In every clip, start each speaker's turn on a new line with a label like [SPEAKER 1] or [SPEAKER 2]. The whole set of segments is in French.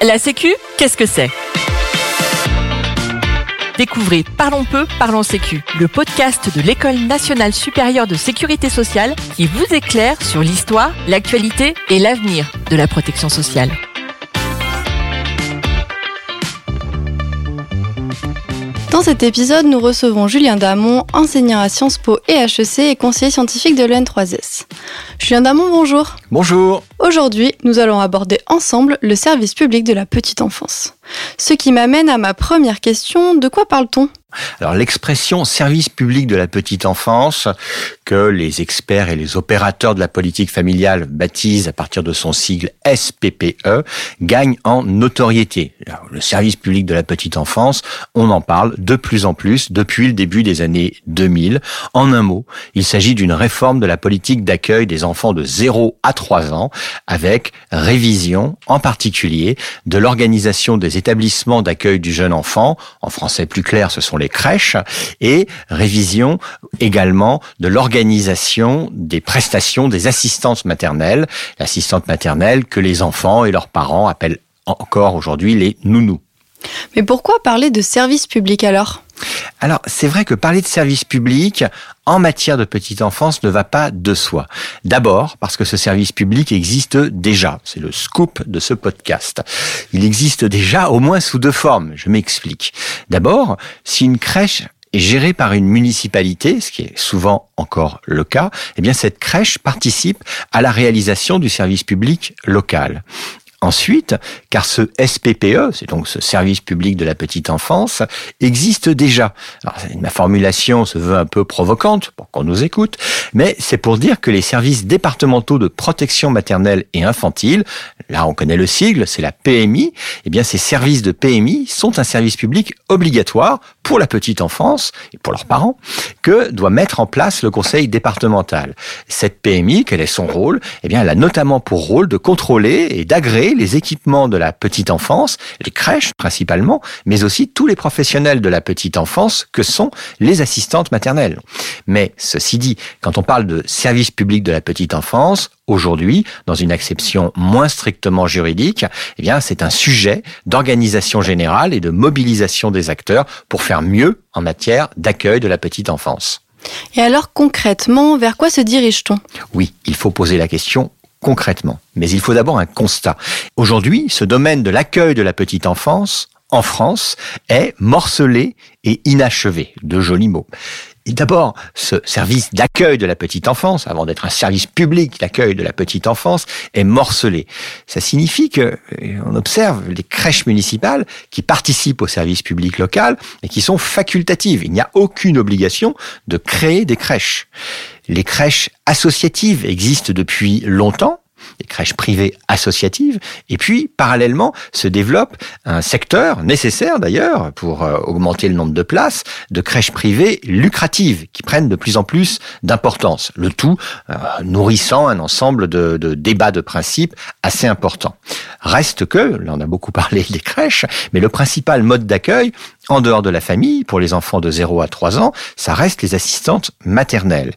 [SPEAKER 1] La Sécu, qu'est-ce que c'est? Découvrez Parlons peu, parlons Sécu, le podcast de l'École nationale supérieure de sécurité sociale qui vous éclaire sur l'histoire, l'actualité et l'avenir de la protection sociale.
[SPEAKER 2] Dans cet épisode, nous recevons Julien Damon, enseignant à Sciences Po et HEC et conseiller scientifique de l'EN3S. Julien Damon, bonjour.
[SPEAKER 3] Bonjour.
[SPEAKER 2] Aujourd'hui, nous allons aborder ensemble le service public de la petite enfance. Ce qui m'amène à ma première question, de quoi parle-t-on?
[SPEAKER 3] Alors l'expression service public de la petite enfance que les experts et les opérateurs de la politique familiale baptisent à partir de son sigle SPPE gagne en notoriété. le service public de la petite enfance, on en parle de plus en plus depuis le début des années 2000. En un mot, il s'agit d'une réforme de la politique d'accueil des enfants de 0 à 3 ans avec révision en particulier de l'organisation des établissements d'accueil du jeune enfant. En français plus clair, ce sont les crèches et révision également de l'organisation des prestations des assistantes maternelles, l'assistante maternelle que les enfants et leurs parents appellent encore aujourd'hui les nounous.
[SPEAKER 2] Mais pourquoi parler de service public alors?
[SPEAKER 3] Alors, c'est vrai que parler de service public en matière de petite enfance ne va pas de soi. D'abord, parce que ce service public existe déjà. C'est le scoop de ce podcast. Il existe déjà au moins sous deux formes. Je m'explique. D'abord, si une crèche est gérée par une municipalité, ce qui est souvent encore le cas, eh bien cette crèche participe à la réalisation du service public local. Ensuite, car ce SPPE, c'est donc ce service public de la petite enfance, existe déjà. Alors, ma formulation se veut un peu provocante pour qu'on nous écoute, mais c'est pour dire que les services départementaux de protection maternelle et infantile, là on connaît le sigle, c'est la PMI, eh bien ces services de PMI sont un service public obligatoire pour la petite enfance et pour leurs parents que doit mettre en place le conseil départemental. Cette PMI, quel est son rôle? Eh bien, elle a notamment pour rôle de contrôler et d'agréer les équipements de la petite enfance, les crèches principalement, mais aussi tous les professionnels de la petite enfance que sont les assistantes maternelles. Mais ceci dit, quand on parle de service public de la petite enfance, aujourd'hui, dans une acception moins strictement juridique, eh bien, c'est un sujet d'organisation générale et de mobilisation des acteurs pour faire mieux en matière d'accueil de la petite enfance.
[SPEAKER 2] Et alors concrètement, vers quoi se dirige-t-on?
[SPEAKER 3] Oui, il faut poser la question concrètement. Mais il faut d'abord un constat. Aujourd'hui, ce domaine de l'accueil de la petite enfance, en France, est morcelé et inachevé. De jolis mots. D'abord, ce service d'accueil de la petite enfance, avant d'être un service public d'accueil de la petite enfance, est morcelé. Ça signifie que euh, on observe les crèches municipales qui participent au service public local et qui sont facultatives. Il n'y a aucune obligation de créer des crèches. Les crèches associatives existent depuis longtemps, les crèches privées associatives, et puis parallèlement se développe un secteur nécessaire d'ailleurs pour euh, augmenter le nombre de places de crèches privées lucratives qui prennent de plus en plus d'importance. Le tout euh, nourrissant un ensemble de, débats de principe assez importants. Reste que, là on a beaucoup parlé des crèches, mais le principal mode d'accueil en dehors de la famille, pour les enfants de 0 à 3 ans, ça reste les assistantes maternelles.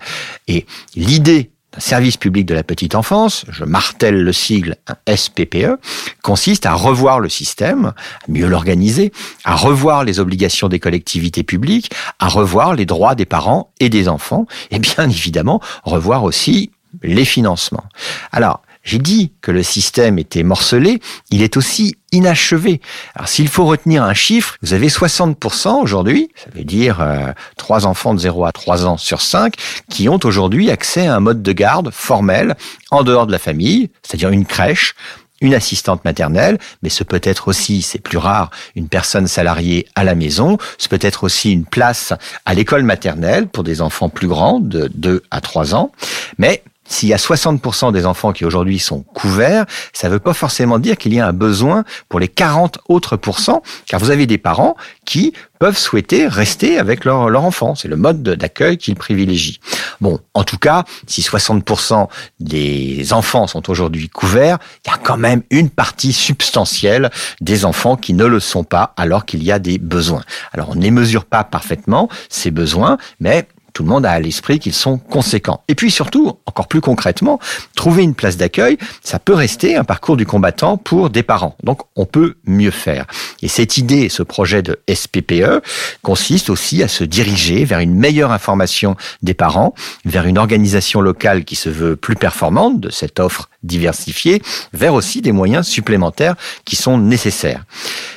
[SPEAKER 3] Et l'idée service public de la petite enfance, je martèle le sigle SPPE, consiste à revoir le système, à mieux l'organiser, à revoir les obligations des collectivités publiques, à revoir les droits des parents et des enfants, et bien évidemment revoir aussi les financements. Alors, j'ai dit que le système était morcelé, il est aussi inachevé. Alors s'il faut retenir un chiffre, vous avez 60% aujourd'hui, ça veut dire euh, 3 enfants de 0 à 3 ans sur 5, qui ont aujourd'hui accès à un mode de garde formel en dehors de la famille, c'est-à-dire une crèche, une assistante maternelle, mais ce peut être aussi, c'est plus rare, une personne salariée à la maison, ce peut être aussi une place à l'école maternelle pour des enfants plus grands, de 2 à 3 ans, mais s'il y a 60% des enfants qui aujourd'hui sont couverts, ça ne veut pas forcément dire qu'il y a un besoin pour les 40 autres pourcents, car vous avez des parents qui peuvent souhaiter rester avec leur, enfant. C'est le mode d'accueil qu'ils privilégient. Bon, en tout cas, si 60% des enfants sont aujourd'hui couverts, il y a quand même une partie substantielle des enfants qui ne le sont pas alors qu'il y a des besoins. Alors on ne les mesure pas parfaitement, ces besoins, mais tout le monde a à l'esprit qu'ils sont conséquents. Et puis surtout, encore plus concrètement, trouver une place d'accueil, ça peut rester un parcours du combattant pour des parents. Donc on peut mieux faire. Et cette idée, ce projet de SPPE, consiste aussi à se diriger vers une meilleure information des parents, vers une organisation locale qui se veut plus performante de cette offre diversifiée, vers aussi des moyens supplémentaires qui sont nécessaires.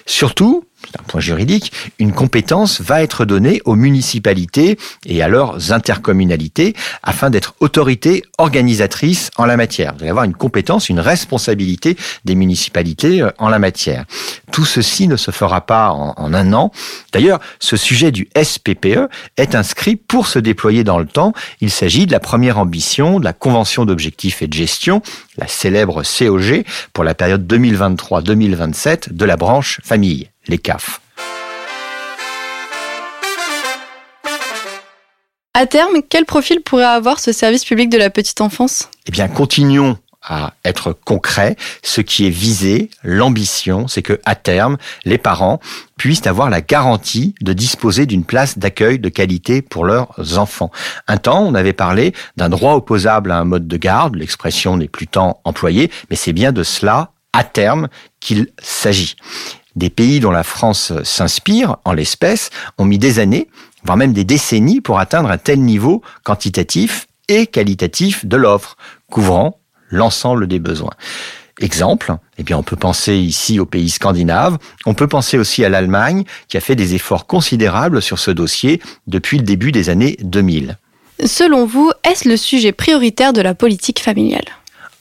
[SPEAKER 3] Surtout, d'un point juridique, une compétence va être donnée aux municipalités et à leurs intercommunalités afin d'être autorité organisatrice en la matière. Vous allez avoir une compétence, une responsabilité des municipalités euh, en la matière. Tout ceci ne se fera pas en, en un an. D'ailleurs, ce sujet du SPPE est inscrit pour se déployer dans le temps. Il s'agit de la première ambition de la Convention d'objectifs et de gestion, la célèbre COG, pour la période 2023-2027 de la branche famille les CAF.
[SPEAKER 2] À terme, quel profil pourrait avoir ce service public de la petite enfance?
[SPEAKER 3] Eh bien, continuons à être concret. Ce qui est visé, l'ambition, c'est que à terme, les parents puissent avoir la garantie de disposer d'une place d'accueil de qualité pour leurs enfants. Un temps, on avait parlé d'un droit opposable à un mode de garde. L'expression n'est plus tant employée, mais c'est bien de cela, à terme, qu'il s'agit. Des pays dont la France s'inspire, en l'espèce, ont mis des années, voire même des décennies pour atteindre un tel niveau quantitatif et qualitatif de l'offre, couvrant l'ensemble des besoins. Exemple, eh bien, on peut penser ici aux pays scandinaves. On peut penser aussi à l'Allemagne, qui a fait des efforts considérables sur ce dossier depuis le début des années 2000.
[SPEAKER 2] Selon vous, est-ce le sujet prioritaire de la politique familiale?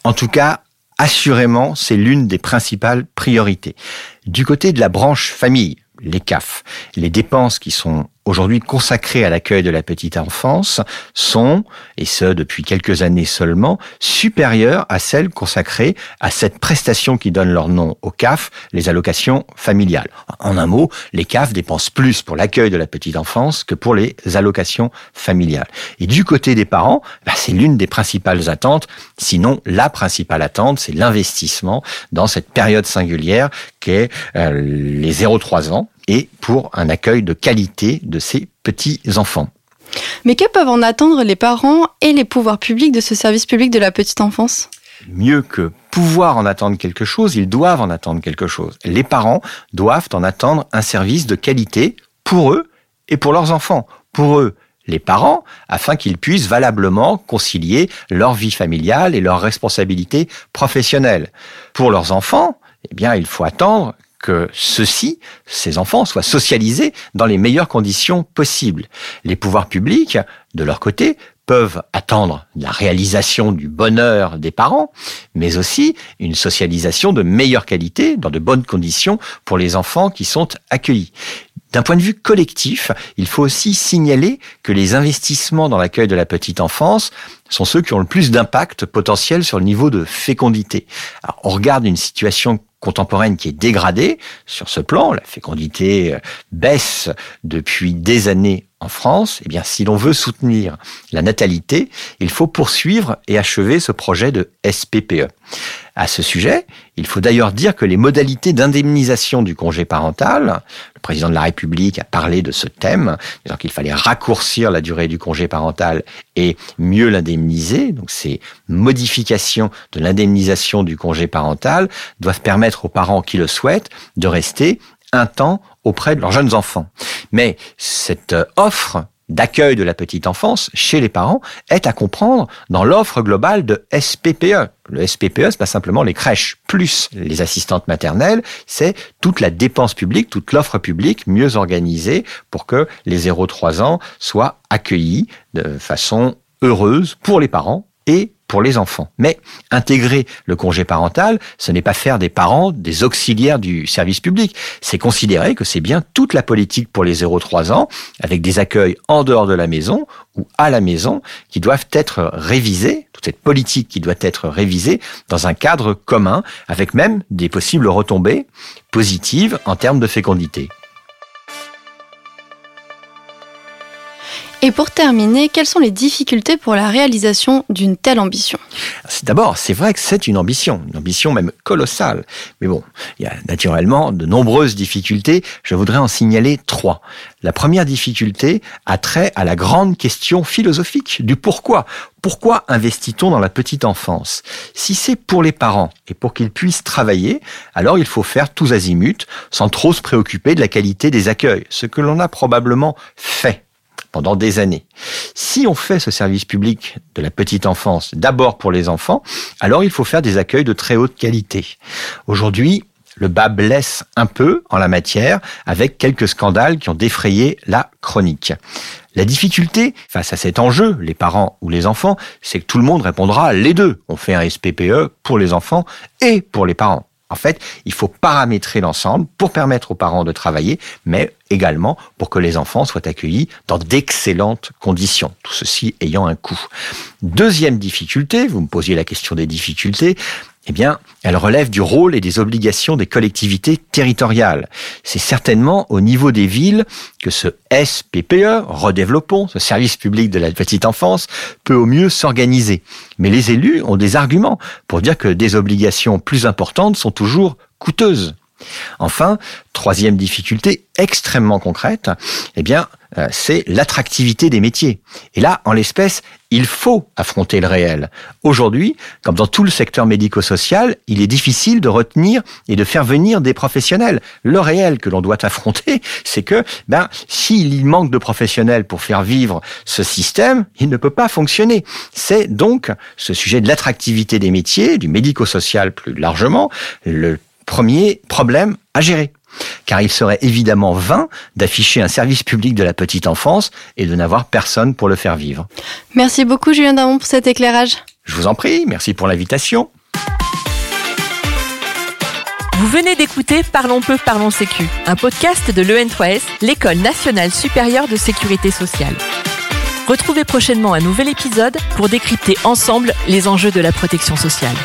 [SPEAKER 3] En tout cas, assurément, c'est l'une des principales priorités. Du côté de la branche famille, les CAF, les dépenses qui sont aujourd'hui consacrées à l'accueil de la petite enfance sont, et ce depuis quelques années seulement, supérieures à celles consacrées à cette prestation qui donne leur nom aux CAF, les allocations familiales. En un mot, les CAF dépensent plus pour l'accueil de la petite enfance que pour les allocations familiales. Et du côté des parents, bah, c'est l'une des principales attentes, sinon la principale attente, c'est l'investissement dans cette période singulière qu'est euh, les 0-3 ans et pour un accueil de qualité de ces petits-enfants.
[SPEAKER 2] Mais que peuvent en attendre les parents et les pouvoirs publics de ce service public de la petite enfance?
[SPEAKER 3] Mieux que pouvoir en attendre quelque chose, ils doivent en attendre quelque chose. Les parents doivent en attendre un service de qualité pour eux et pour leurs enfants. Pour eux, les parents, afin qu'ils puissent valablement concilier leur vie familiale et leurs responsabilités professionnelles. Pour leurs enfants, eh bien, il faut attendre que ceux-ci, ces enfants, soient socialisés dans les meilleures conditions possibles. Les pouvoirs publics, de leur côté, peuvent attendre la réalisation du bonheur des parents, mais aussi une socialisation de meilleure qualité, dans de bonnes conditions, pour les enfants qui sont accueillis. D'un point de vue collectif, il faut aussi signaler que les investissements dans l'accueil de la petite enfance sont ceux qui ont le plus d'impact potentiel sur le niveau de fécondité. Alors, on regarde une situation contemporaine qui est dégradée sur ce plan, la fécondité euh, baisse depuis des années en France, eh si l'on veut soutenir la natalité, il faut poursuivre et achever ce projet de SPPE. À ce sujet, il faut d'ailleurs dire que les modalités d'indemnisation du congé parental, le président de la République a parlé de ce thème, disant qu'il fallait raccourcir la durée du congé parental et mieux l'indemniser. Donc ces modifications de l'indemnisation du congé parental doivent permettre aux parents qui le souhaitent de rester un temps auprès de leurs jeunes enfants. Mais cette euh, offre d'accueil de la petite enfance chez les parents est à comprendre dans l'offre globale de SPPE. Le SPPE, c'est pas simplement les crèches plus les assistantes maternelles, c'est toute la dépense publique, toute l'offre publique mieux organisée pour que les 0-3 ans soient accueillis de façon heureuse pour les parents et les enfants. Mais intégrer le congé parental, ce n'est pas faire des parents des auxiliaires du service public. C'est considérer que c'est bien toute la politique pour les 0-3 ans, avec des accueils en dehors de la maison ou à la maison, qui doivent être révisés, toute cette politique qui doit être révisée dans un cadre commun, avec même des possibles retombées positives en termes de fécondité.
[SPEAKER 2] Et pour terminer, quelles sont les difficultés pour la réalisation d'une telle ambition?
[SPEAKER 3] D'abord, c'est vrai que c'est une ambition, une ambition même colossale. Mais bon, il y a naturellement de nombreuses difficultés. Je voudrais en signaler trois. La première difficulté a trait à la grande question philosophique du pourquoi. Pourquoi investit-on dans la petite enfance? Si c'est pour les parents et pour qu'ils puissent travailler, alors il faut faire tous azimuts sans trop se préoccuper de la qualité des accueils, ce que l'on a probablement fait pendant des années. Si on fait ce service public de la petite enfance d'abord pour les enfants, alors il faut faire des accueils de très haute qualité. Aujourd'hui, le bas blesse un peu en la matière avec quelques scandales qui ont défrayé la chronique. La difficulté face à cet enjeu, les parents ou les enfants, c'est que tout le monde répondra les deux. On fait un SPPE pour les enfants et pour les parents. En fait, il faut paramétrer l'ensemble pour permettre aux parents de travailler, mais également pour que les enfants soient accueillis dans d'excellentes conditions, tout ceci ayant un coût. Deuxième difficulté, vous me posiez la question des difficultés, eh bien, elle relève du rôle et des obligations des collectivités territoriales. C'est certainement au niveau des villes que ce SPPE, redéveloppons, ce service public de la petite enfance, peut au mieux s'organiser. Mais les élus ont des arguments pour dire que des obligations plus importantes sont toujours coûteuses. Enfin, troisième difficulté extrêmement concrète, eh bien, euh, c'est l'attractivité des métiers. Et là, en l'espèce, il faut affronter le réel. Aujourd'hui, comme dans tout le secteur médico-social, il est difficile de retenir et de faire venir des professionnels. Le réel que l'on doit affronter, c'est que, ben, s'il manque de professionnels pour faire vivre ce système, il ne peut pas fonctionner. C'est donc ce sujet de l'attractivité des métiers, du médico-social plus largement, le premier problème à gérer. Car il serait évidemment vain d'afficher un service public de la petite enfance et de n'avoir personne pour le faire vivre.
[SPEAKER 2] Merci beaucoup Julien Damon pour cet éclairage.
[SPEAKER 3] Je vous en prie, merci pour l'invitation.
[SPEAKER 1] Vous venez d'écouter Parlons peu, parlons sécu, un podcast de l'EN3S, l'École nationale supérieure de sécurité sociale. Retrouvez prochainement un nouvel épisode pour décrypter ensemble les enjeux de la protection sociale.